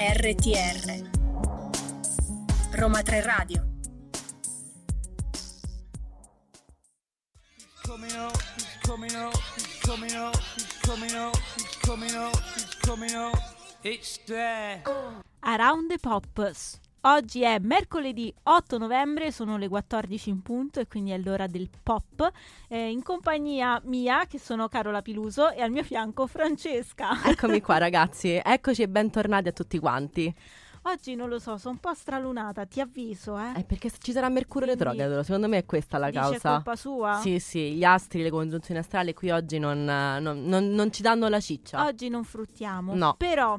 RTR Roma 3 Radio coming up, he's coming up, he's coming up, he's coming up, he's coming up, he's coming up. It's there. Around the Pops. Oggi è mercoledì 8 novembre, sono le 14 in punto e quindi è l'ora del pop. Eh, in compagnia mia, che sono Carola Piluso, e al mio fianco Francesca. Eccomi qua ragazzi, eccoci e bentornati a tutti quanti. Oggi non lo so, sono un po' stralunata, ti avviso, eh. È perché ci sarà Mercurio Quindi- retrogrado, secondo me è questa la causa. è colpa sua? Sì, sì, gli astri, le congiunzioni astrali qui oggi non, eh, non- non- non ci danno la ciccia. Oggi non fruttiamo. No. Però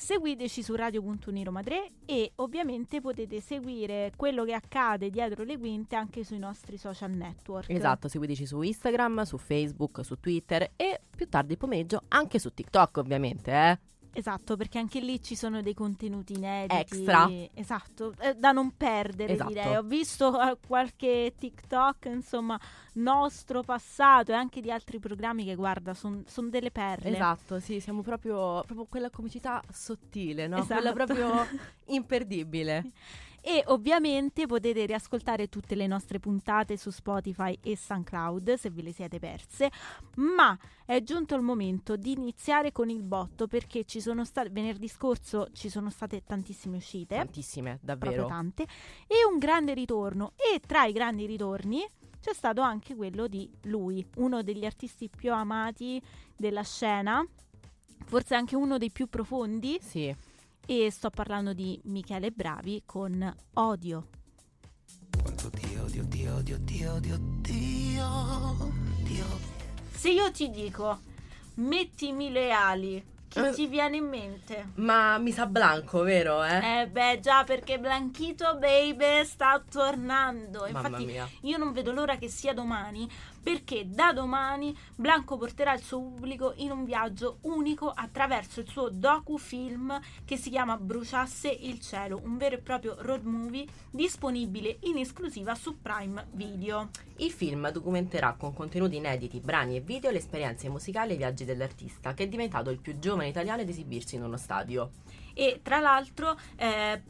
seguiteci su Radio.uni Roma 3 e ovviamente potete seguire quello che accade dietro le quinte anche sui nostri social network. Esatto, seguiteci su Instagram, su Facebook, su Twitter e più tardi pomeriggio anche su TikTok ovviamente, eh. Esatto, perché anche lì ci sono dei contenuti inediti. Extra. Esatto, eh, da non perdere Esatto. direi. Ho visto eh, qualche TikTok, insomma, nostro passato e anche di altri programmi che guarda, sono delle perle. Esatto, sì, siamo proprio, proprio quella comicità sottile, no? Esatto. Quella proprio imperdibile. E ovviamente potete riascoltare tutte le nostre puntate su Spotify e SoundCloud se ve le siete perse. Ma è giunto il momento di iniziare con il botto perché ci sono state venerdì scorso ci sono state tantissime uscite. Tantissime, davvero. tante, e un grande ritorno. E tra i grandi ritorni c'è stato anche quello di lui, uno degli artisti più amati della scena, forse anche uno dei più profondi. Sì. E sto parlando di Michele Bravi con Odio. Quanto Dio, Dio, Dio, Dio, Dio, Dio, Dio, Dio. Se io ti dico mettimi le ali, che Eh. ti viene in mente? Ma mi sa Blanco, vero, eh? Eh beh già perché Blanchito Baby sta tornando. Mamma Infatti mia. io non vedo l'ora che sia domani perché da domani Blanco porterà il suo pubblico in un viaggio unico attraverso il suo docufilm che si chiama Bruciasse il cielo, un vero e proprio road movie disponibile in esclusiva su Prime Video. Il film documenterà con contenuti inediti, brani e video le esperienze musicali e i viaggi dell'artista, che è diventato il più giovane italiano ad esibirsi in uno stadio. e tra l'altro eh,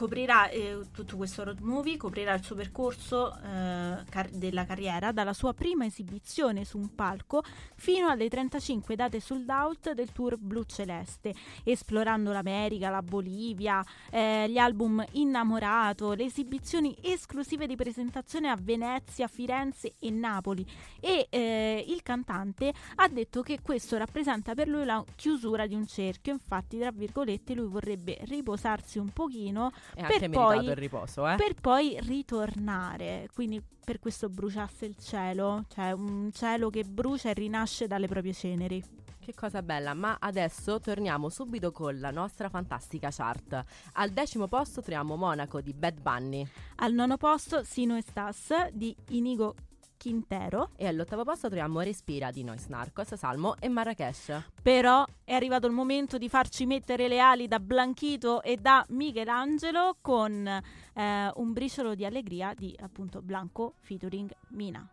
coprirà eh, tutto questo road movie, coprirà il suo percorso eh, car- della carriera dalla sua prima esibizione su un palco fino alle 35 date sold out del tour blu celeste, esplorando l'America, la Bolivia, eh, gli album Innamorato, le esibizioni esclusive di presentazione a Venezia, Firenze e Napoli. E eh, il cantante ha detto che questo rappresenta per lui la chiusura di un cerchio, infatti tra virgolette lui vorrebbe riposarsi un pochino È Per anche meritato poi- il riposo, eh? per poi ritornare, quindi per questo bruciasse il cielo, cioè un cielo che brucia e rinasce dalle proprie ceneri. Che cosa bella, ma adesso torniamo subito con la nostra fantastica chart. Al decimo posto troviamo Monaco di Bad Bunny Al nono posto Sino e Stas di Inigo Quintero, e all'ottavo posto troviamo Respira di Nois Narcos, Salmo e Marrakesh. però è arrivato il momento di farci mettere le ali da Blanchito e da Michelangelo con eh, un briciolo di allegria di appunto Blanco featuring Mina.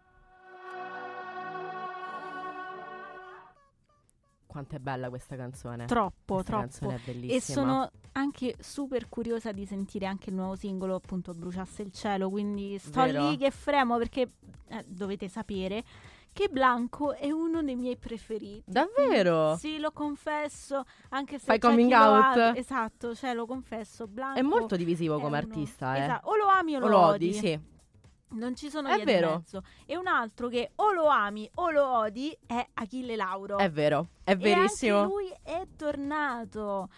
Quanto è bella questa canzone. Troppo, Questa troppo. canzone è bellissima. E sono anche super curiosa di sentire anche il nuovo singolo, appunto, Bruciasse il cielo. Quindi sto Vero? lì che fremo perché eh, dovete sapere che Blanco è uno dei miei preferiti. Davvero? Sì, lo confesso, anche se Fai coming out? ama- Esatto, cioè lo confesso, Blanco È molto divisivo come uno- artista, eh. Esatto, o lo ami o lo, O lo odi. odi, sì. Non ci sono È vero. mezzo. E un altro che o lo ami o lo odi è Achille Lauro. È vero, è verissimo. E lui è tornato.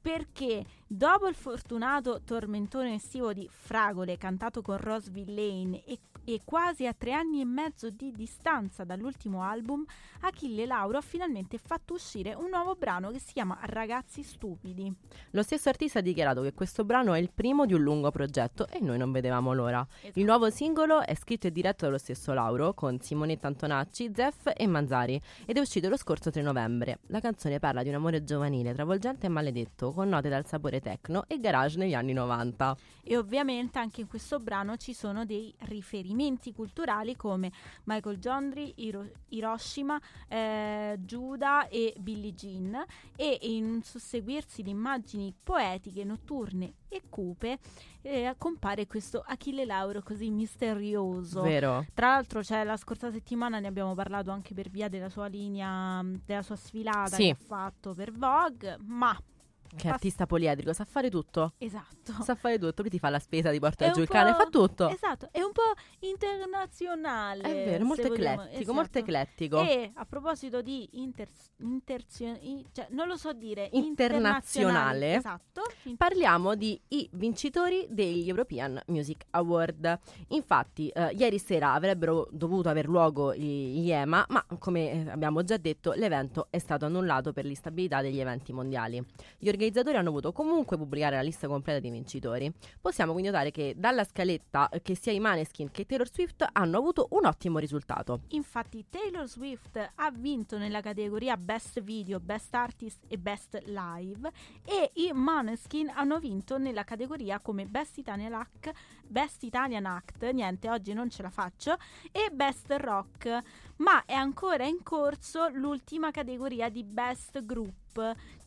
Perché dopo il fortunato tormentone estivo di Fragole, cantato con Rose Villain e, e quasi a tre anni e mezzo di distanza dall'ultimo album, Achille Lauro ha finalmente fatto uscire un nuovo brano che si chiama Ragazzi Stupidi. Lo stesso artista ha dichiarato che questo brano è il primo di un lungo progetto e noi non vedevamo l'ora. Esatto. Il nuovo singolo è scritto e diretto dallo stesso Lauro con Simonetta Antonacci, Zeff e Manzari ed è uscito lo scorso 3 novembre. La canzone parla di un amore giovanile, travolgente e maledetto, con note dal sapore techno e garage negli anni 90. E ovviamente anche in questo brano ci sono dei riferimenti riferimenti culturali come Michael Gendry, Hiro- Hiroshima, eh, Giuda e Billie Jean e in un susseguirsi di immagini poetiche, notturne e cupe eh, compare questo Achille Lauro così misterioso. Vero. Tra l'altro, cioè, la scorsa settimana ne abbiamo parlato anche per via della sua linea, della sua sfilata Sì. che ha fatto per Vogue, ma Che artista poliedrico, sa fare tutto. esatto. Sa fare tutto. Lui ti fa la spesa, ti porta È giù il cane, fa tutto. Esatto, è un po' internazionale. È vero, molto eclettico, molto esatto. eclettico. E a proposito di inter- interzio- cioè, non lo so dire, Internazionale. Esatto. in- Parliamo di i vincitori degli European Music Award. Infatti, eh, ieri sera avrebbero dovuto aver luogo gli gli EMA, ma come eh, abbiamo già detto, l'evento è stato annullato per l'instabilità degli eventi mondiali. Gli organizzatori hanno voluto comunque pubblicare la lista completa dei vincitori. Possiamo quindi notare che dalla scaletta eh, che sia i Maneskin che Taylor Swift hanno avuto un ottimo risultato. Infatti Taylor Swift ha vinto nella categoria Best Video, Best Artist e Best Live e i Maneskin hanno vinto nella categoria come Best Italian Act, Best Italian Act, niente oggi non ce la faccio, e Best Rock, ma è ancora in corso l'ultima categoria di Best Group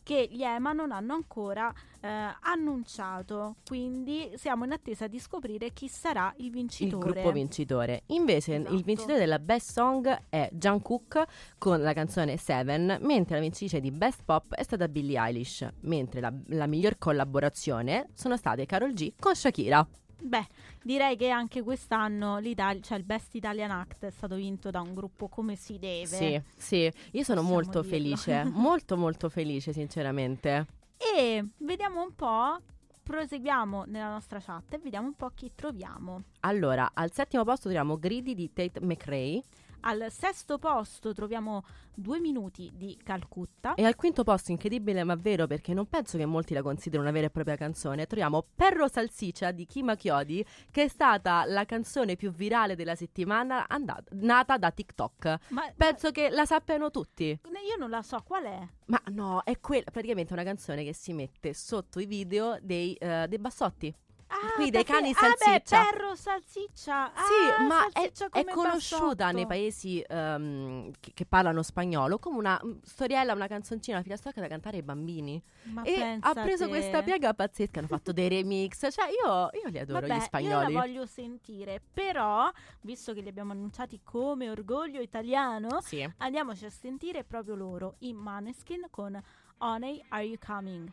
che gli EMA non hanno ancora eh, annunciato, quindi siamo in attesa di scoprire chi sarà il Il vincitore. gruppo vincitore. Invece Esatto. il vincitore della Best Song è Jungkook con la canzone Seven, mentre la vincitrice di Best Pop è stata Billie Eilish, mentre la, la miglior collaborazione sono state Carol G con Shakira. Beh, direi che anche quest'anno l'Italia, cioè il Best Italian Act è stato vinto da un gruppo come si deve. Sì, sì, io sono molto dirlo. felice, molto molto felice sinceramente. E vediamo un po', proseguiamo nella nostra chat e vediamo un po' chi troviamo. Allora, al settimo posto troviamo Greedy di Tate McRae Al sesto posto troviamo Due minuti di Calcutta. e al quinto posto, incredibile ma vero perché non penso che molti la considerino una vera e propria canzone, troviamo Perro Salsiccia di Kima Chiodi che è stata la canzone più virale della settimana andata- nata da TikTok. Ma Penso che la sappiano tutti. ma io non la so qual è. Ma no, è quella praticamente una canzone che si mette sotto i video dei, eh, dei bassotti. Ah, Qui dei cani ah, beh, salsiccia. perro salsiccia. Sì, Ah, ma è, salsiccia è come conosciuta bassotto. nei paesi ehm, che, che parlano spagnolo come una mm, storiella, una canzoncina, una filastrocca da cantare ai bambini. Ma e ha preso te. questa piega pazzesca, hanno fatto dei remix. Cioè, io, io li adoro Vabbè, gli spagnoli. Io la voglio sentire, però, visto che li abbiamo annunciati come orgoglio italiano, Sì. andiamoci a sentire proprio loro, i Maneskin con Honey Are You Coming?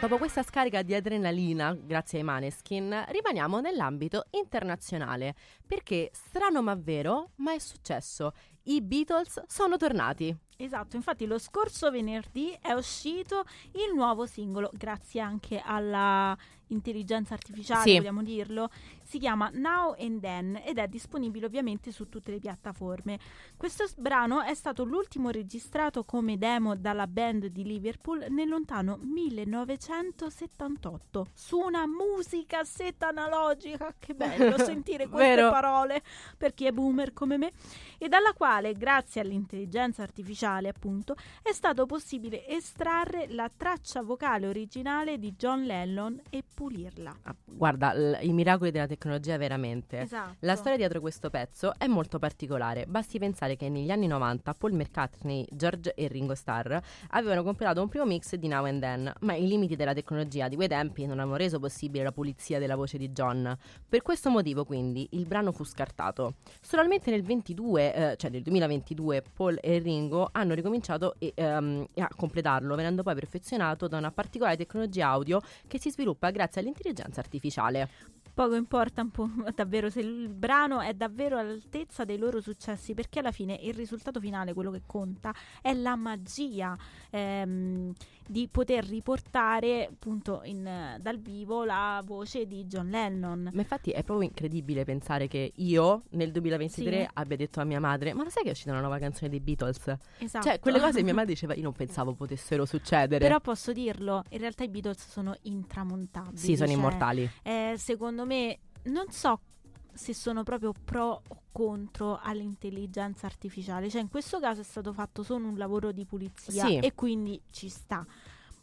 Dopo questa scarica di adrenalina, grazie ai Maneskin, rimaniamo nell'ambito internazionale. Perché, strano ma vero, ma è successo. I Beatles sono tornati. Esatto, infatti lo scorso venerdì è uscito il nuovo singolo, grazie anche alla intelligenza artificiale, Sì. vogliamo dirlo. Si chiama Now and Then ed è disponibile ovviamente su tutte le piattaforme. Questo brano è stato l'ultimo registrato come demo dalla band di Liverpool nel lontano 1978 su una musicassetta analogica. Che bello sentire queste Vero. parole per chi è boomer come me e dalla quale, grazie all'intelligenza artificiale, appunto, è stato possibile estrarre la traccia vocale originale di John Lennon e pulirla. Ah, Guarda, l- i miracoli della tecnologia veramente. Esatto. La storia dietro questo pezzo è molto particolare. Basti pensare che negli anni 90 Paul McCartney, George e Ringo Starr avevano completato un primo mix di Now and Then, ma i limiti della tecnologia di quei tempi non hanno reso possibile la pulizia della voce di John. Per questo motivo, quindi, il brano fu scartato. Solamente nel 22, eh, cioè nel 2022, Paul e Ringo hanno ricominciato e, ehm, a completarlo, venendo poi perfezionato da una particolare tecnologia audio che si sviluppa grazie all'intelligenza artificiale. Poco importa un po' davvero se il brano è davvero all'altezza dei loro successi, perché alla fine il risultato finale, quello che conta, è la magia ehm, di poter riportare appunto in, dal vivo la voce di John Lennon. Ma infatti è proprio incredibile pensare che io nel 2023 Sì. abbia detto a mia madre: Ma lo sai che è uscita una nuova canzone dei Beatles? Esatto. Cioè, quelle cose mia madre diceva: Io non pensavo potessero succedere. Però posso dirlo, in realtà i Beatles sono intramontabili. sì, sono cioè, immortali. eh, secondo me, non so se sono proprio pro o contro all'intelligenza artificiale. Cioè, in questo caso è stato fatto solo un lavoro di pulizia Sì. e quindi ci sta.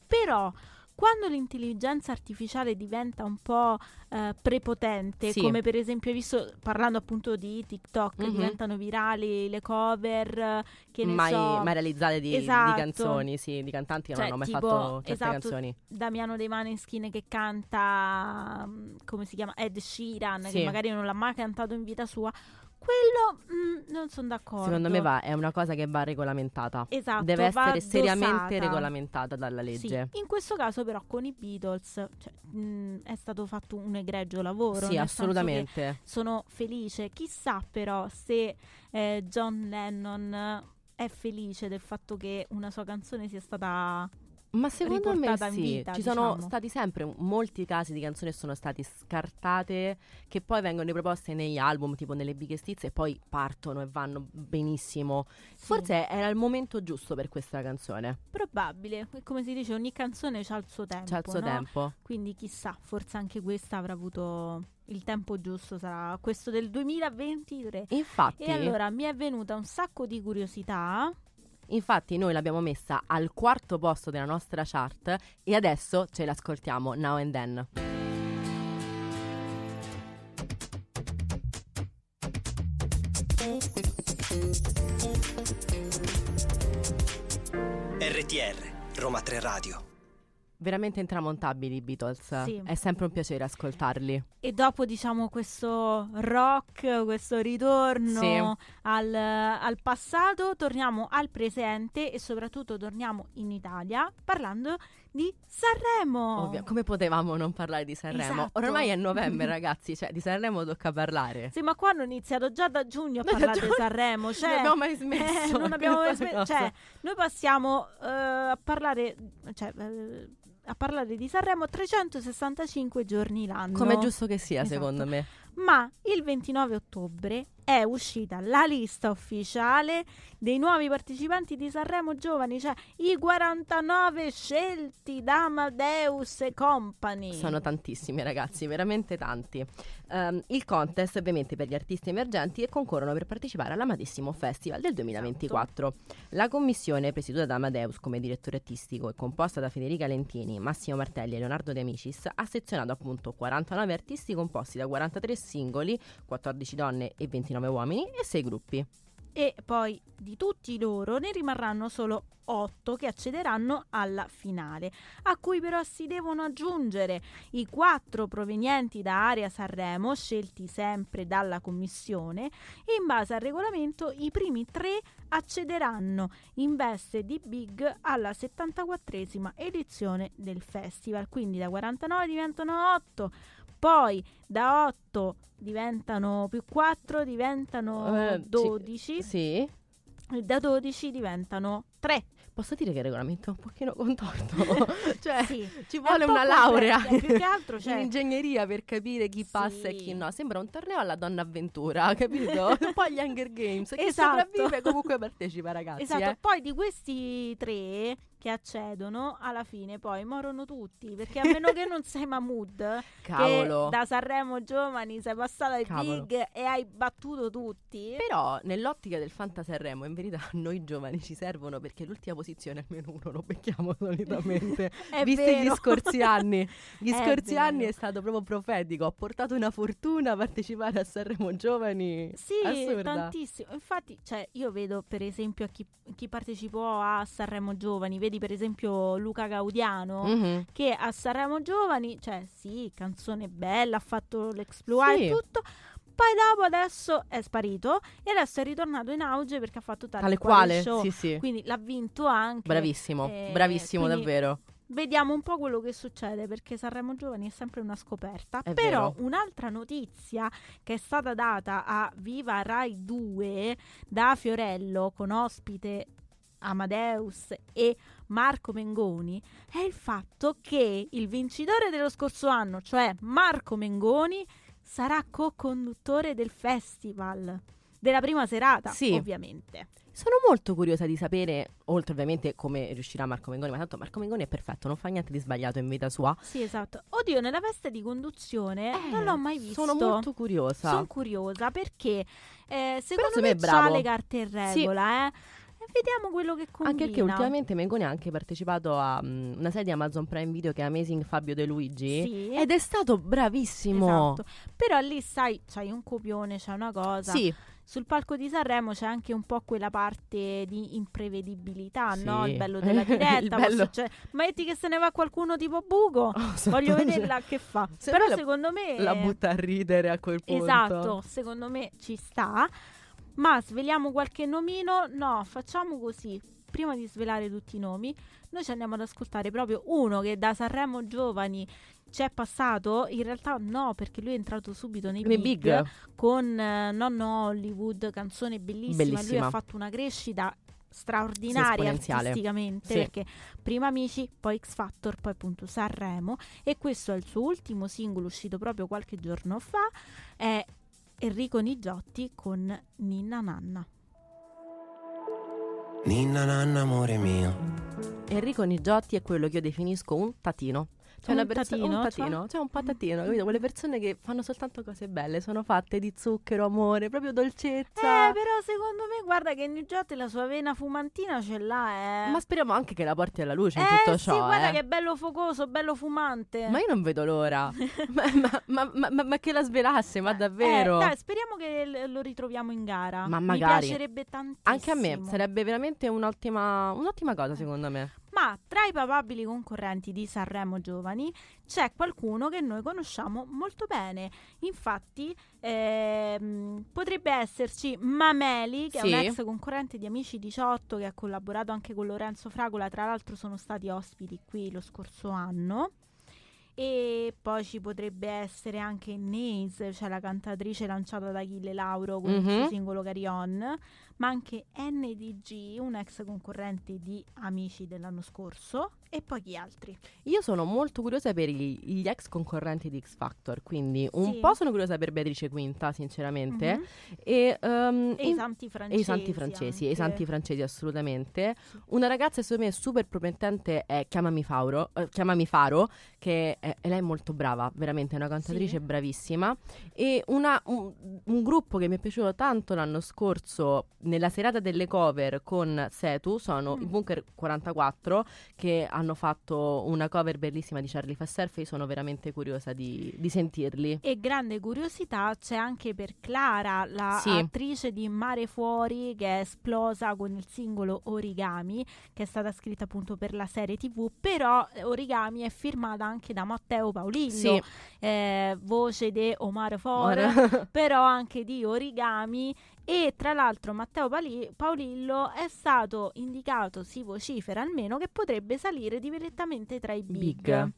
Però quando l'intelligenza artificiale diventa un po' eh, prepotente, Sì. come per esempio hai visto parlando appunto di TikTok, Mhm. diventano virali le cover, che ne mai, so, mai realizzate di, di Esatto. canzoni, sì, di cantanti che Cioè, non hanno mai tipo, fatto certe esatto, canzoni. Damiano dei Maneskin che canta, mm, come si chiama, Ed Sheeran, Sì. che magari non l'ha mai cantato in vita sua, quello mm, non sono d'accordo. Secondo me va, è una cosa che va regolamentata. Esatto, Deve essere seriamente dosata. regolamentata dalla legge. Sì, in questo caso però con i Beatles cioè, mh, è stato fatto un egregio lavoro. Sì, assolutamente. Sono felice. Chissà però se eh, John Lennon è felice del fatto che una sua canzone sia stata... Ma secondo me sì, vita, ci sono diciamo. stati sempre molti casi di canzoni che sono stati scartate, che poi vengono riproposte negli album, tipo nelle hits, e poi partono e vanno benissimo. sì, Forse era il momento giusto per questa canzone. probabile. Come si dice, ogni canzone ha il suo tempo. C'è il suo no? tempo. Quindi chissà, forse anche questa avrà avuto il tempo giusto, sarà questo del 2023. Infatti, E allora mi è venuta un sacco di curiosità. Infatti noi l'abbiamo messa al quarto posto della nostra chart e adesso ce l'ascoltiamo now and then. RTR, Roma 3 Radio. Veramente intramontabili i Beatles. Sì. È sempre un piacere ascoltarli. E dopo, diciamo, questo rock, questo ritorno Sì. al, al passato, torniamo al presente e soprattutto torniamo in Italia parlando di Sanremo. Ovvio, come potevamo non parlare di Sanremo? Esatto. Ormai è novembre, ragazzi, cioè di Sanremo tocca parlare. Sì, ma qua hanno iniziato già da giugno a da parlare di giugno- Sanremo. Cioè, non abbiamo mai eh, smesso. non abbiamo mai smesso. Cioè, noi passiamo eh, a parlare. Cioè, eh, a parlare di Sanremo 365 giorni l'anno. Come è giusto che sia, Esatto. secondo me. Ma il 29 ottobre è uscita la lista ufficiale dei nuovi partecipanti di Sanremo Giovani, cioè i 49 scelti da Amadeus e Company. Sono tantissimi ragazzi, veramente tanti. Ehm, il contest ovviamente per gli artisti emergenti che concorrono per partecipare all'Amatissimo Festival del 2024. La commissione, presieduta da Amadeus come direttore artistico e composta da Federica Lentini, Massimo Martelli e Leonardo De Amicis, ha sezionato appunto 49 artisti composti da 43 singoli, 14 donne e 29 uomini e 6 gruppi. E poi di tutti loro ne rimarranno solo 8 che accederanno alla finale, a cui però si devono aggiungere i 4 provenienti da Area Sanremo, scelti sempre dalla commissione, e in base al regolamento i primi 3 accederanno in veste di Big alla 74esima edizione del festival, quindi da 49 diventano 8. Poi da 8 diventano più 4, diventano Eh, sì. 12 Sì? e da 12 diventano 3. Posso dire che il regolamento è un pochino contorto? cioè, Sì. ci vuole un una laurea più che altro, cioè- in ingegneria per capire chi passa e Sì. chi no. Sembra un torneo alla donna avventura, capito? un po' gli Hunger Games. Chi Esatto. sopravvive comunque partecipa, ragazzi. Esatto, eh. poi di questi tre che accedono, alla fine poi morono tutti, perché a meno che non sei Mahmood, Cavolo. che da Sanremo Giovani sei passato ai Cavolo. Big e hai battuto tutti. Però nell'ottica del Fantasanremo in verità noi giovani ci servono perché l'ultima posizione almeno uno lo becchiamo solitamente. Visti vero. gli scorsi anni. Gli È scorsi vero. anni è stato proprio profetico. Ha portato una fortuna partecipare a Sanremo Giovani. Sì, Assurda. tantissimo. Infatti, cioè, io vedo per esempio a chi, chi partecipò a Sanremo Giovani, vedi per esempio Luca Gaudiano, Mhm. che a Sanremo Giovani, cioè sì, canzone bella, ha fatto l'exploit Sì. e tutto. Poi dopo adesso è sparito e adesso è ritornato in auge perché ha fatto tale, Tale quale show. sì sì. Quindi l'ha vinto anche. Bravissimo, Eh, bravissimo davvero. Vediamo un po' quello che succede perché Sanremo Giovani è sempre una scoperta. È Però vero. un'altra notizia che è stata data a Viva Rai 2 da Fiorello con ospite Amadeus e Marco Mengoni è il fatto che il vincitore dello scorso anno, cioè Marco Mengoni, sarà co-conduttore del festival. Della prima serata, Sì. ovviamente. Sono molto curiosa di sapere, oltre ovviamente come riuscirà Marco Mengoni, ma tanto Marco Mengoni è perfetto, non fa niente di sbagliato in vita sua. Sì, esatto. Oddio, nella veste di conduzione Eh, non l'ho mai visto. Sono molto curiosa. Sono curiosa perché eh, secondo me me, c'ha le carte in Sì. regola, eh. Vediamo quello che combina. Anche perché ultimamente Mengoni ha anche partecipato a mm, una serie di Amazon Prime Video che è Amazing Fabio De Luigi Sì. ed è stato bravissimo. Esatto. Però lì sai, c'hai un copione, c'è una cosa. Sì, Sul palco di Sanremo c'è anche un po' quella parte di imprevedibilità, Sì. no? Il bello della diretta. Bello- succedere- Metti che se ne va qualcuno tipo buco. Oh, Voglio vederla che fa. Se Però la- secondo me la butta a ridere a quel punto. Esatto, secondo me ci sta. Ma sveliamo qualche nomino? No, facciamo così. Prima di svelare tutti i nomi, noi ci andiamo ad ascoltare proprio uno che da Sanremo Giovani ci è passato. In realtà no, perché lui è entrato subito nei big, big. con eh, Nonno Hollywood, canzone bellissima. Lui Bellissima. ha fatto una crescita straordinaria artisticamente Sì. perché prima Amici, poi X Factor, poi appunto Sanremo e questo è il suo ultimo singolo uscito proprio qualche giorno fa è Enrico Nigiotti con Ninna Nanna. Ninna nanna amore mio. Enrico Nigiotti è quello che io definisco un tatino. Cioè Un una perso- tatino, un cioè? tatino, cioè un patatino, capito? Quelle persone che fanno soltanto cose belle, sono fatte di zucchero, amore, proprio dolcezza. Eh, però secondo me guarda che Nigiotti la sua vena fumantina ce l'ha, eh. Ma speriamo anche che la porti alla luce in eh, tutto sì, ciò, guarda eh. che bello focoso, bello fumante. Ma io non vedo l'ora. ma, ma- ma- ma- che la svelasse, ma davvero? Eh, dai, speriamo che lo ritroviamo in gara. Ma Mi magari. piacerebbe tantissimo. Anche a me sarebbe veramente un'ottima, un'ottima cosa, secondo me. Ma tra i papabili concorrenti di Sanremo Giovani c'è qualcuno che noi conosciamo molto bene. Infatti, ehm, potrebbe esserci Mameli, che Sì. è un ex concorrente di Amici 18, che ha collaborato anche con Lorenzo Fragola. Tra l'altro, sono stati ospiti qui lo scorso anno. E poi ci potrebbe essere anche Naze, cioè la cantatrice lanciata da Achille Lauro con il suo Mhm. singolo Carry On, ma anche NDG, un ex concorrente di Amici dell'anno scorso, e poi chi altri? Io sono molto curiosa per i- gli ex concorrenti di X Factor, quindi un Sì. po' sono curiosa per Beatrice Quinta, sinceramente. Mhm. E, ehm, E i in- santi e francesi. i santi francesi, e i anche. santi francesi assolutamente. Sì. Una ragazza secondo me super promettente è Chiamami Faro, eh, Chiamami Faro che è, e lei è molto brava, veramente è una cantatrice Sì. bravissima. E una- un, un gruppo che mi è piaciuto tanto l'anno scorso nella serata delle cover con Setu sono Mm. i Bunker 44 che hanno fatto una cover bellissima di Charlie Fassurf e io sono veramente curiosa di, di sentirli. E grande curiosità c'è anche per Clara, la Sì. attrice di Mare Fuori che è esplosa con il singolo Origami, che è stata scritta appunto per la serie TV, però eh, Origami è firmata anche da Matteo Paolillo, Sì. eh, voce di Omar For, Ora- però anche di Origami e tra l'altro Matteo Pali- Paolillo è stato indicato, si vocifera almeno, che potrebbe salire direttamente tra i big. Big.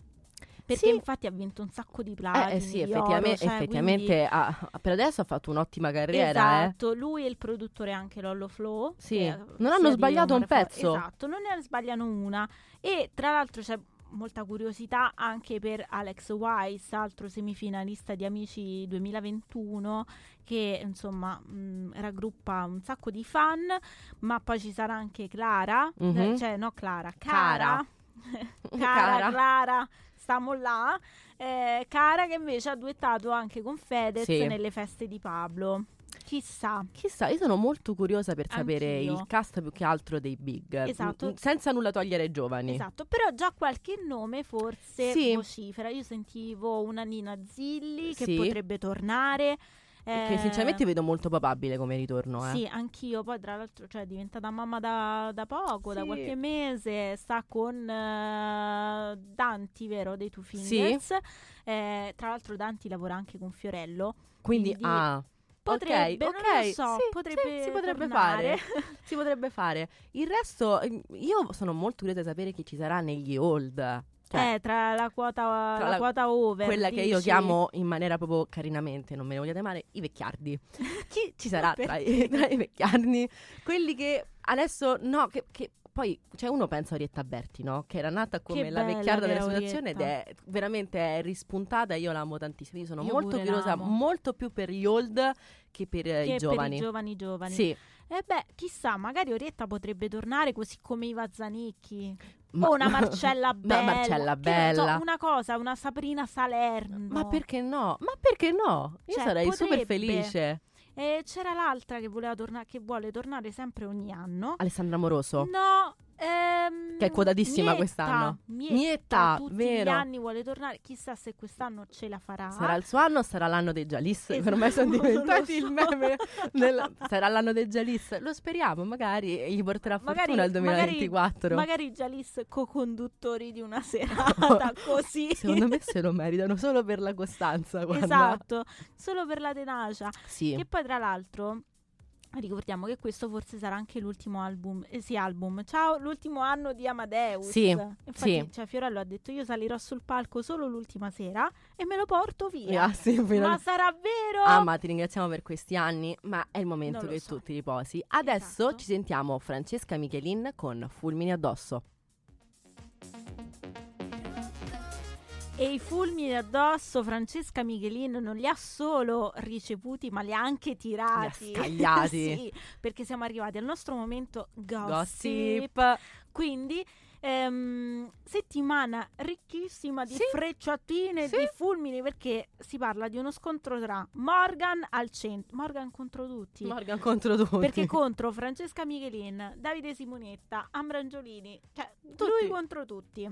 Perché Sì. infatti ha vinto un sacco di Eh, platini, eh sì, di effettivamente, oro, cioè, effettivamente ha- per adesso ha fatto un'ottima carriera. eh. Esatto, lui e il produttore anche Lollo Flow. Sì, non hanno sbagliato un Fa- pezzo. Esatto, non ne sbagliano una. E tra l'altro c'è molta curiosità anche per Alex Wise, altro semifinalista di Amici 2021, che insomma mh, raggruppa un sacco di fan, ma poi ci sarà anche Clara, Mhm. eh, cioè no Clara. Cara, Cara, Cara. Clara, stiamo là. Eh, Cara che invece ha duettato anche con Fedez Sì. nelle feste di Pablo. Chissà. Chissà, io sono molto curiosa per sapere Anch'io. il cast più che altro dei big. Esatto. Mm, Senza nulla togliere ai giovani. Esatto, però già qualche nome forse Sì. vocifera. Io sentivo una Nina Zilli che Sì. potrebbe tornare. Che eh, sinceramente vedo molto probabile come ritorno. Eh. Sì, anch'io. Poi, tra l'altro, cioè, è diventata mamma da, da poco, da Sì. qualche mese. Sta con eh, Danti, vero? Dei Two Fingers. Eh, tra l'altro, Danti lavora anche con Fiorello. Quindi, Quindi ah. Potrebbe, ok, non ok, lo so, sì, potrebbe sì, si potrebbe tornare. fare. si potrebbe fare. Il resto, eh, io sono molto curiosa di sapere chi ci sarà negli old. Cioè, eh, tra la quota, tra la la- quota over. quella che io dici? chiamo in maniera proprio carinamente, non me ne vogliate male, i vecchiardi. Chi ci sarà tra i, tra i vecchiardi? Quelli che adesso, no, che, che poi, cioè uno pensa a Orietta Berti, no? Che era nata come Che la bella vecchiarda della situazione ed è veramente è rispuntata, io l'amo tantissimo. Io sono Io molto curiosa, l'amo. molto più per gli old che per che i giovani. per i giovani giovani. Sì, E beh, chissà, magari Orietta potrebbe tornare così come Iva Zanicchi. ma- o una Marcella Ma Bella. Marcella che ne so, Bella. una cosa, una Sabrina Salerno. Ma perché no? Ma perché no? Io Cioè, sarei super potrebbe. felice. E c'era l'altra che, voleva torna- che vuole tornare sempre ogni anno. Alessandra Moroso. No, ehm, Che è quotatissima quest'anno. Mietta, tutti vero. gli anni vuole tornare. Chissà se quest'anno ce la farà. Sarà il suo anno o sarà l'anno dei Jalis? Esatto, Per me sono diventati il so. meme. del- Sarà l'anno dei Jalis? Lo speriamo, magari gli porterà fortuna il 2024. Magari Jalis co-conduttori di una serata così. Secondo me se lo meritano solo per la costanza. guarda. Esatto, solo per la tenacia. Sì. Che poi tra l'altro ricordiamo che questo forse sarà anche l'ultimo album, eh, sì, album. Ciao, l'ultimo anno di Amadeus. Sì, Infatti, sì. cioè, Fiorello ha detto io salirò sul palco solo l'ultima sera e me lo porto via. Ah, sì, Ma sarà vero? Ah, ma ti ringraziamo per questi anni, ma è il momento che so. tu ti riposi. Adesso Esatto. ci sentiamo Francesca Michelin con Fulmini addosso. E i fulmini addosso Francesca Michelin non li ha solo ricevuti, ma li ha anche tirati. Li ha scagliati. sì, perché siamo arrivati al nostro momento gossip. Gossip. Quindi ehm, settimana ricchissima di Sì. frecciatine, Sì. di fulmini, perché si parla di uno scontro tra Morgan al centro. Morgan contro tutti. Morgan contro tutti. perché contro Francesca Michelin, Davide Simonetta, Ambrangiolini, cioè Tutti. lui contro tutti.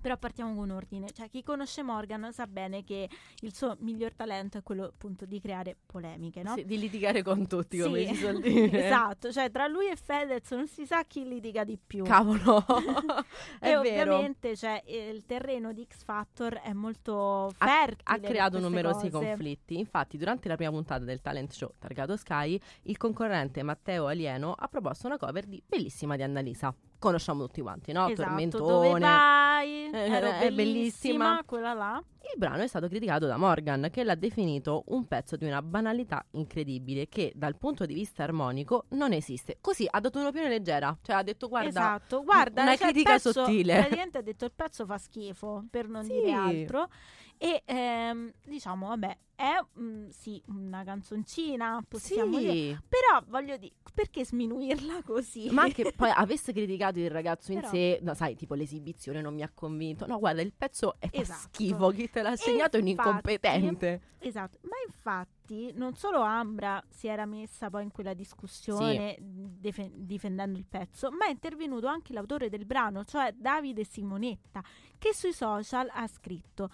Però partiamo con ordine, cioè chi conosce Morgan sa bene che il suo miglior talento è quello appunto di creare polemiche, no? Sì, di litigare con tutti, come Sì. si suol dire. esatto, cioè tra lui e Fedez non si sa chi litiga di più. Cavolo. è e vero. ovviamente cioè, il terreno di X Factor è molto Ha- fertile. ha per creato numerosi cose. conflitti. Infatti, durante la prima puntata del talent show targato Sky, il concorrente Matteo Alieno ha proposto una cover di Bellissima di Annalisa. Conosciamo tutti quanti, no? Esatto, Tormentone. vai? Eh, è bellissima, bellissima. quella là. Il brano è stato criticato da Morgan, che l'ha definito un pezzo di una banalità incredibile che dal punto di vista armonico non esiste. Così ha dato un'opinione leggera, cioè ha detto guarda, esatto, guarda, una cioè, critica pezzo sottile. Praticamente ha detto il pezzo fa schifo, per non Sì. dire altro. E ehm, diciamo, vabbè, è mm, sì una canzoncina, possiamo dire. sì, Però voglio dire, perché sminuirla così? ma anche poi avesse criticato il ragazzo in Però- sé, no, sai, tipo l'esibizione non mi ha convinto. No, guarda, il pezzo è Esatto. schifo, chi te l'ha segnato è un incompetente. Esatto, ma infatti non solo Ambra si era messa poi in quella discussione defe- difendendo il pezzo, ma è intervenuto anche l'autore del brano, cioè Davide Simonetta, che sui social ha scritto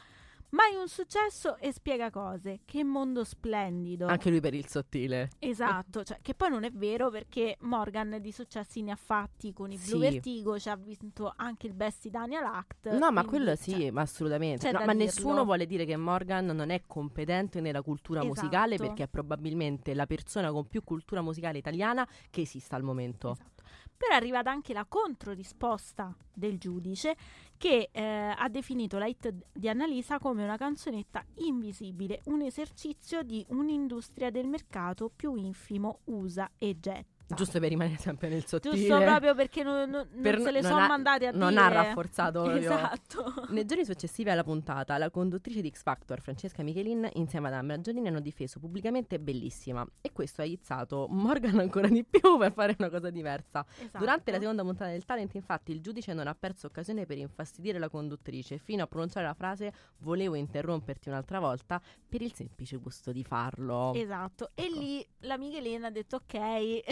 Mai un successo e spiega cose. Che mondo splendido. Anche lui per il sottile. Esatto, cioè, che poi non è vero perché Morgan di successi ne ha fatti con i Blue Sì. Vertigo, ci ha vinto anche il Best Italian Act. No, ma quello sì, cioè, ma assolutamente. No, ma dirlo. nessuno vuole dire che Morgan non è competente nella cultura musicale Esatto. perché è probabilmente la persona con più cultura musicale italiana che esista al momento. Esatto. Però è arrivata anche la controrisposta del giudice che eh, ha definito la hit di Annalisa come una canzonetta invisibile, un esercizio di un'industria del mercato più infimo usa e getta. Giusto per rimanere sempre nel sottile. Giusto proprio perché non, non- non Per- se le non sono ha- mandate a non dire. ha rafforzato proprio. Esatto. Nei giorni successivi alla puntata, la conduttrice di X Factor, Francesca Michelin, insieme ad Ambra Giannini hanno difeso pubblicamente Bellissima e questo ha izzato Morgan ancora di più per fare una cosa diversa. Esatto. Durante la seconda puntata del talent, infatti, il giudice non ha perso occasione per infastidire la conduttrice fino a pronunciare la frase volevo interromperti un'altra volta per il semplice gusto di farlo. Esatto. E Ecco. lì la Michelina ha detto ok. eh,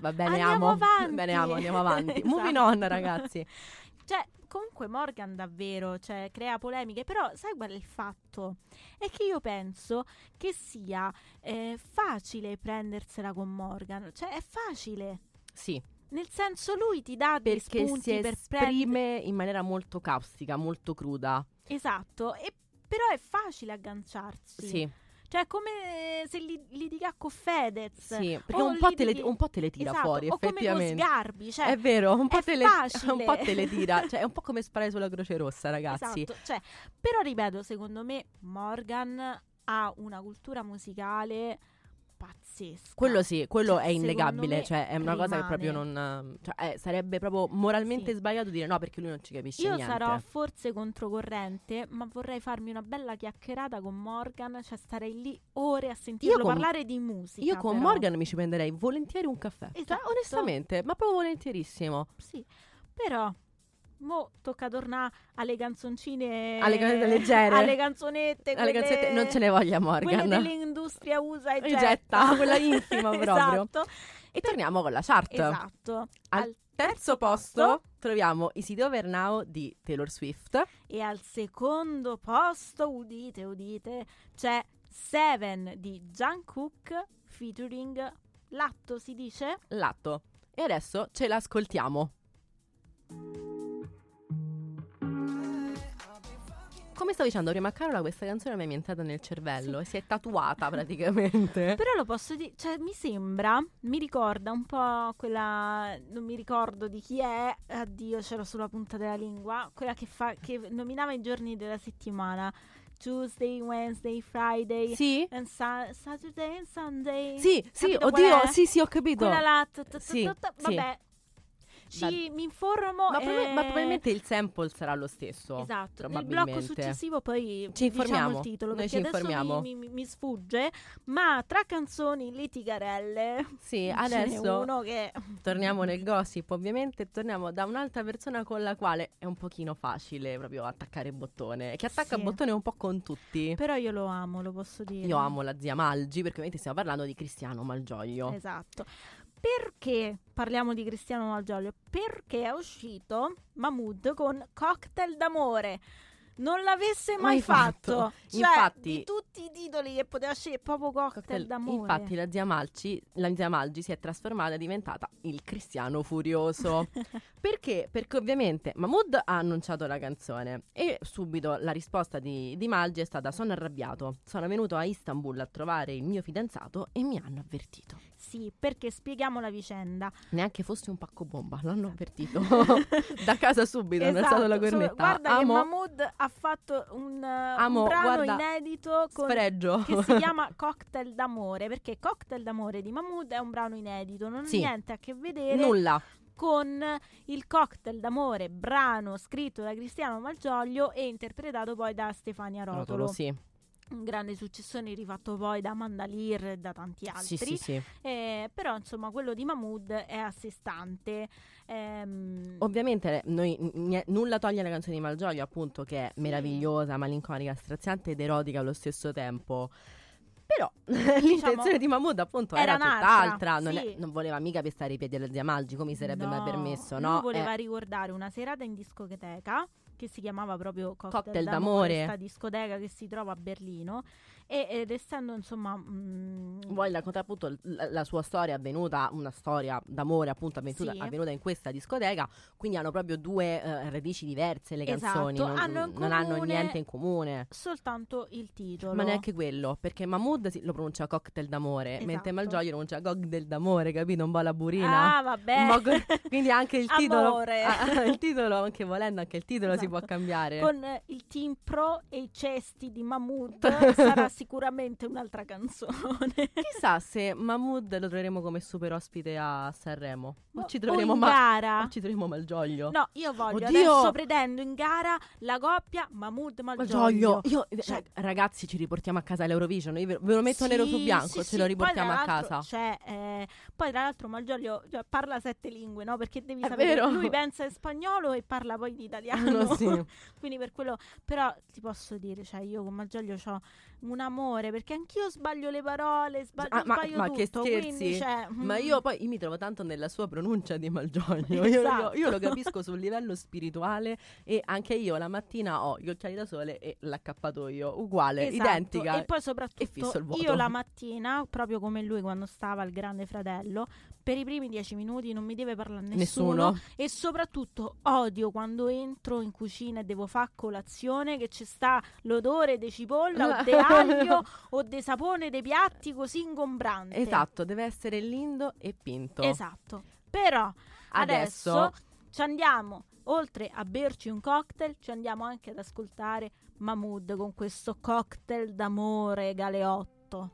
Va, bene, andiamo amo. avanti. Bene, amo, andiamo avanti. Moving Esatto. on, ragazzi. Cioè, comunque Morgan davvero, cioè, crea polemiche, però sai qual è il fatto? È che io penso che sia eh, facile prendersela con Morgan, cioè è facile. Sì, Nel senso lui ti dà dei perché spunti si per esprime in maniera molto caustica, molto cruda. Esatto, e però è facile agganciarsi. Sì, Cioè, è come se li, litiga con Fedez. sì, perché un po, te le, litighi- un po' te le tira Esatto, fuori, come effettivamente. con Sgarbi, cioè è vero, un po, è te le, un po' te le tira, cioè è un po' come sparare sulla Croce Rossa, ragazzi. Esatto, cioè, però ripeto, secondo me Morgan ha una cultura musicale pazzesca. Quello sì, quello Cioè, è innegabile, cioè è una cosa che proprio rimane. non... Cioè, eh, sarebbe proprio moralmente Sì. sbagliato dire no perché lui non ci capisce Io niente. sarò forse controcorrente, ma vorrei farmi una bella chiacchierata con Morgan, cioè starei lì ore a sentirlo con- parlare di musica. Io con però. Morgan mi ci prenderei volentieri un caffè. Cioè, Esatto. onestamente, ma proprio volentierissimo. Sì, però mo tocca tornare alle canzoncine Alle canzoni leggere. alle canzonette, Alle quelle- canzonette non ce ne voglia quelle Morgan. dell'industria usa e getta, getta, quella intima proprio. esatto, E torniamo con la chart. esatto. Al terzo posto troviamo Is It Over Now di Taylor Swift. E al secondo posto, udite, udite, c'è Seven di Jungkook featuring Latto, si dice? L'atto. E adesso ce l'ascoltiamo. Come stavo dicendo prima a Carola, questa canzone mi è entrata nel cervello e si è tatuata praticamente. Però lo posso dire, cioè mi sembra, mi ricorda un po' quella, non mi ricordo di chi è, addio c'ero sulla punta della lingua, quella che, fa, che nominava i giorni della settimana, Tuesday, Wednesday, Friday, Sì? and Sa- Saturday and Sunday. Sì, sì, oddio, sì, sì, ho capito. Quella là, Sì, sì. vabbè, ci, Va- mi informo. Ma, e- proba- ma probabilmente il sample sarà lo stesso. Esatto, nel blocco successivo poi Ci diciamo informiamo, il titolo noi perché ci adesso informiamo. mi, mi- mi sfugge, ma tra canzoni litigarelle Sì, adesso uno che torniamo nel gossip, ovviamente torniamo da un'altra persona con la quale è un pochino facile proprio attaccare bottone, che attacca Sì. bottone un po' con tutti. però io lo amo, lo posso dire. Io amo la zia Malgi perché ovviamente stiamo parlando di Cristiano Malgioglio. Esatto. Perché parliamo di Cristiano Malgioglio? Perché è uscito Mahmood con Cocktail d'amore. Non l'avesse mai, Mai fatto. fatto. Cioè, Infatti- di tutti i titoli che poteva scegliere, proprio Cocktail, Cocktail- d'amore. Infatti la zia, Malci, la zia Malgi si è trasformata, è diventata il Cristiano Furioso. Perché? Perché ovviamente Mahmood ha annunciato la canzone e subito la risposta di, di Malgi è stata sono arrabbiato, sono venuto a Istanbul a trovare il mio fidanzato e mi hanno avvertito. Sì, perché spieghiamo la vicenda. Neanche fosse un pacco bomba, l'hanno avvertito da casa subito, hanno Esatto, alzato la cornetta. guarda Amo, che Mahmood ha fatto un, uh, un Amo, brano inedito con sfregio. che si chiama Cocktail d'amore, perché Cocktail d'amore di Mahmood è un brano inedito, non Sì. ha niente a che vedere Nulla. con il Cocktail d'amore, brano scritto da Cristiano Malgioglio e interpretato poi da Stefania Rotolo. Rotolo, sì. Un grande successone rifatto poi da Amanda Lear e da tanti altri. Sì, sì, sì. Eh, però insomma quello di Mahmood è a sé stante. Ehm, Ovviamente eh, noi, n- nulla toglie la canzone di Malgioglio, appunto, che è meravigliosa, malinconica, straziante ed erotica allo stesso tempo. Però l'intenzione di Mahmood, appunto, era era, tutt'altra. Non, è- non voleva mica pestare i piedi alla zia Malgi, come sarebbe mai no, permesso, lui no? voleva Eh, ricordare una serata in discoteca che si chiamava proprio Cocktail, Cocktail d'amore, d'amore. questa discoteca che si trova a Berlino e, ed essendo insomma mm, Vuole raccontare appunto la, la sua storia avvenuta, una storia d'amore appunto avvenuta, Sì. avvenuta in questa discoteca, quindi hanno proprio due eh, radici diverse le Esatto, canzoni, non hanno in non hanno niente in comune. soltanto il titolo Ma neanche quello, perché Mahmood si- lo pronuncia cocktail d'amore, mentre Esatto. Malgioglio lo pronuncia cocktail d'amore, capito? Un po' la burina. ah vabbè co- quindi anche il titolo, Amore. ah, il titolo, anche volendo, anche il titolo si Esatto. può cambiare. con eh, il team pro e i cesti di Mahmood sarà sicuramente un'altra canzone Chissà se Mahmood lo troveremo come super ospite a Sanremo. O ci troveremo o in Ma- gara o ci troveremo Malgioglio. no io voglio Oddio! adesso pretendo in gara la coppia Mahmood Malgioglio, Malgioglio io, eh, Cioè- ragazzi, ci riportiamo a casa l'Eurovision. Io ve, ve lo metto nero su Sì, bianco, sì, ce sì. lo riportiamo a casa. C'è, eh, poi tra l'altro Malgioglio cioè, parla sette lingue, no? Perché devi È sapere, vero. lui pensa in spagnolo e parla poi in italiano. No, sì. Quindi per quello, però ti posso dire, cioè io con Malgioglio ho un amore, perché anch'io sbaglio le parole, sbaglio, Ah, ma- sbaglio ma tutto, che scherzi? cioè, Ma mm, io poi io mi trovo tanto nella sua pronuncia di Malgioglio. Io, Esatto. io- io lo capisco sul livello spirituale e anche io la mattina ho gli occhiali da sole e l'accappatoio uguale, esatto. identica. E poi soprattutto io la mattina, proprio come lui quando stava al grande fratello, per i primi dieci minuti non mi deve parlare nessuno, Nessuno. e soprattutto odio quando entro in cucina e devo fare colazione che ci sta l'odore di cipolla o di aglio o di sapone dei piatti così ingombrante. Esatto, deve essere lindo e pinto. Esatto. Però adesso, Adesso- ci andiamo, oltre a berci un cocktail, ci andiamo anche ad ascoltare Mahmood con questo cocktail d'amore galeotto.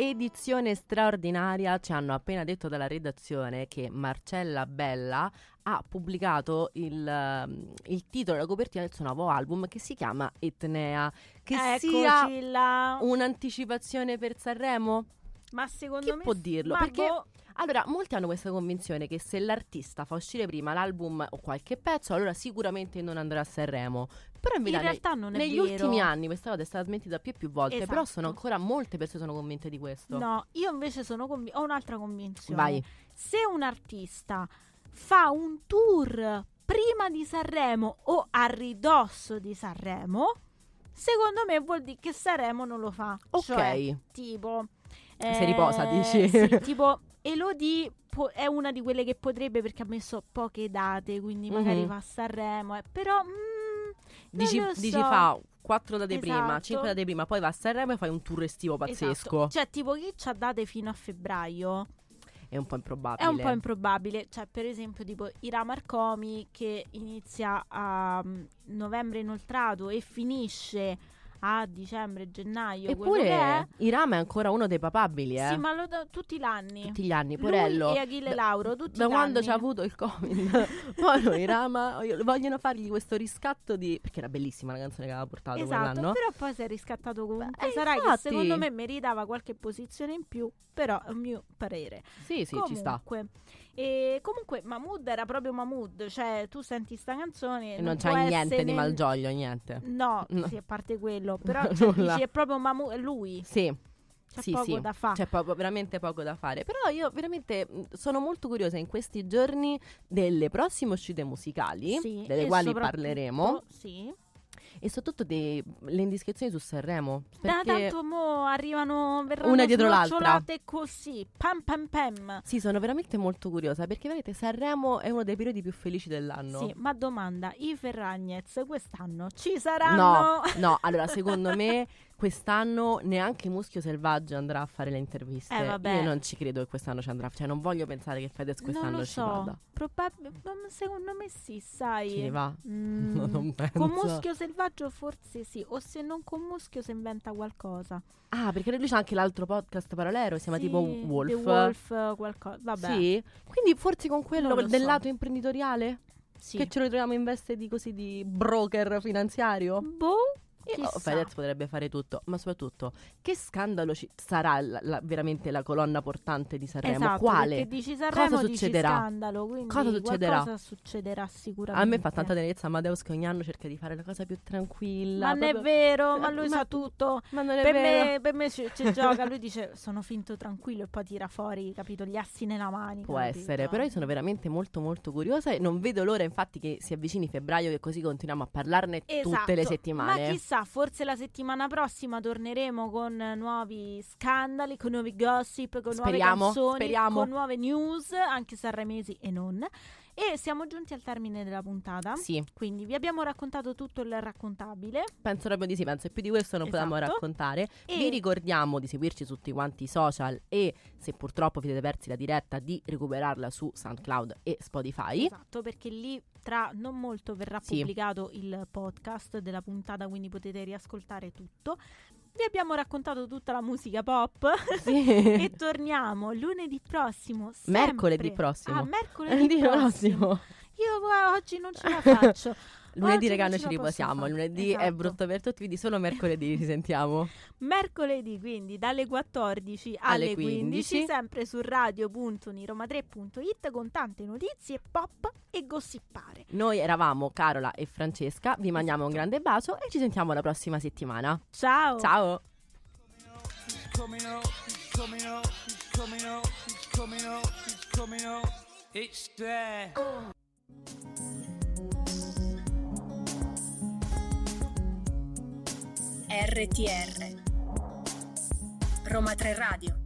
Edizione straordinaria. Ci hanno appena detto dalla redazione che Marcella Bella ha pubblicato il, ehm, il titolo e la copertina del suo nuovo album che si chiama Etnea. Che Eccoci sia un'anticipazione per Sanremo? Ma secondo Chi me può dirlo? Perché boh, allora, molti hanno questa convinzione che se l'artista fa uscire prima l'album o qualche pezzo, allora sicuramente non andrà a Sanremo. Però in, in realtà non è negli vero. ultimi anni questa cosa è stata smentita più e più volte, però Esatto. sono ancora molte persone sono convinte di questo. No, io invece sono convi- ho un'altra convinzione. Vai. Se un artista fa un tour prima di Sanremo o a ridosso di Sanremo, secondo me vuol dire che Sanremo non lo fa. Ok. Cioè, tipo Si riposa, dici? Sì, tipo Elodie po- è una di quelle che potrebbe perché ha messo poche date, quindi magari Mhm. va a Sanremo, eh, però mm, Dici, lo dici so. fa quattro date prima, Esatto. cinque date prima, poi va a Sanremo e fai un tour estivo pazzesco. Esatto. Cioè, tipo chi c'ha date fino a febbraio? È un po' È improbabile. un po' improbabile, cioè per esempio tipo Ira Marcomi che inizia a mm, novembre inoltrato e finisce a dicembre, gennaio, che. Eppure Irama è ancora uno dei papabili, eh. Sì, ma lo da tutti gli anni. Tutti gli anni, Lui Porello. e Achille Da- Lauro, tutti da gli quando ci ha avuto il Covid. Poi no, Irama io- vogliono fargli questo riscatto di perché era bellissima la canzone che aveva portato Esatto, quell'anno. però poi si è riscattato comunque. Eh, Sarà che infatti. secondo me meritava qualche posizione in più, però è un mio parere. Sì, sì, ci sta. comunque, E comunque Mahmood era proprio Mahmood, cioè tu senti sta canzone E non può c'ha niente di Malgioglio, niente. No, No. sì, a parte quello, però cioè, dici, è proprio Mahmood, è lui, Sì, c'è sì, poco sì. da fare. C'è poco- veramente poco da fare. Però io veramente sono molto curiosa in questi giorni delle prossime uscite musicali, Sì, delle quali parleremo, Sì. E soprattutto delle indiscrezioni su Sanremo. Da, tanto mo arrivano, verranno Una dietro l'altra. così, pam pam pam. sì, sono veramente molto curiosa perché vedete Sanremo è uno dei periodi più felici dell'anno. Sì, ma domanda, i Ferragnez quest'anno ci No, saranno? no, allora secondo me quest'anno neanche Muschio Selvaggio andrà a fare le interviste. Eh, vabbè. Io non ci credo che quest'anno ci andrà, cioè non voglio pensare che Fedez quest'anno non lo ci so, vada. Probab- secondo me sì, sai. Ci va? Mm, No, non penso. Con muschio selvaggio forse sì, o se non con muschio si inventa qualcosa. Ah, perché lui c'ha anche l'altro podcast parallelo, si chiama Sì, tipo Wolf. The Wolf, qualcosa. Vabbè. Sì, quindi forse con quello del so. lato imprenditoriale? Sì. Che ce lo ritroviamo in veste di così di broker finanziario? Boh, chissà. oh, Fedez potrebbe fare tutto, ma soprattutto che scandalo ci- sarà la- la- veramente la colonna portante di Sanremo? Esatto, Quale? dici Sanremo, Cosa dici succederà? scandalo, quindi Cosa succederà? qualcosa succederà sicuramente. A me fa tanta tenerezza Amadeus che ogni anno cerca di fare la cosa più tranquilla. Ma non è proprio- vero, ma Eh, lui ma- sa tutto. Ma non è Per vero. me, per me ci, ci gioca, lui dice sono finto tranquillo e poi tira fuori, capito, gli assi nella manica. Può capito? essere, però io sono veramente molto molto curiosa e non vedo l'ora infatti che si avvicini febbraio che così continuiamo a parlarne tutte le Esatto. settimane. Ma chissà, forse la settimana prossima torneremo con nuovi scandali, con nuovi gossip, con Speriamo, nuove canzoni, speriamo. con nuove news, anche sanremesi e non. E siamo giunti al termine della puntata. Sì, Quindi vi abbiamo raccontato tutto il raccontabile. penso proprio di sì, penso più di questo non potevamo Esatto. raccontare. E Vi ricordiamo di seguirci su tutti quanti i social e se purtroppo vi siete persi la diretta di recuperarla su SoundCloud e Spotify. Esatto, perché lì tra non molto verrà Sì. pubblicato il podcast della puntata, quindi potete riascoltare tutto. Vi abbiamo raccontato tutta la musica pop Sì. e torniamo lunedì prossimo. sempre- Mercoledì prossimo. Ah, mercoledì prossimo. prossimo. Io oggi non ce la faccio. Lunedì, Oggi noi ce ci riposiamo. Lunedì è Esatto. brutto per tutti, quindi solo mercoledì ci sentiamo. Mercoledì, quindi dalle 14 alle, Alle 15, 15, sempre su radio.uniroma3.it con tante notizie pop e gossipare. Noi eravamo Carola e Francesca, vi mandiamo un grande bacio e ci sentiamo la prossima settimana. Ciao! Ciao! Coming up, he's coming up, he's coming up, he's coming up, he's coming up. It's there. RTR Roma 3 Radio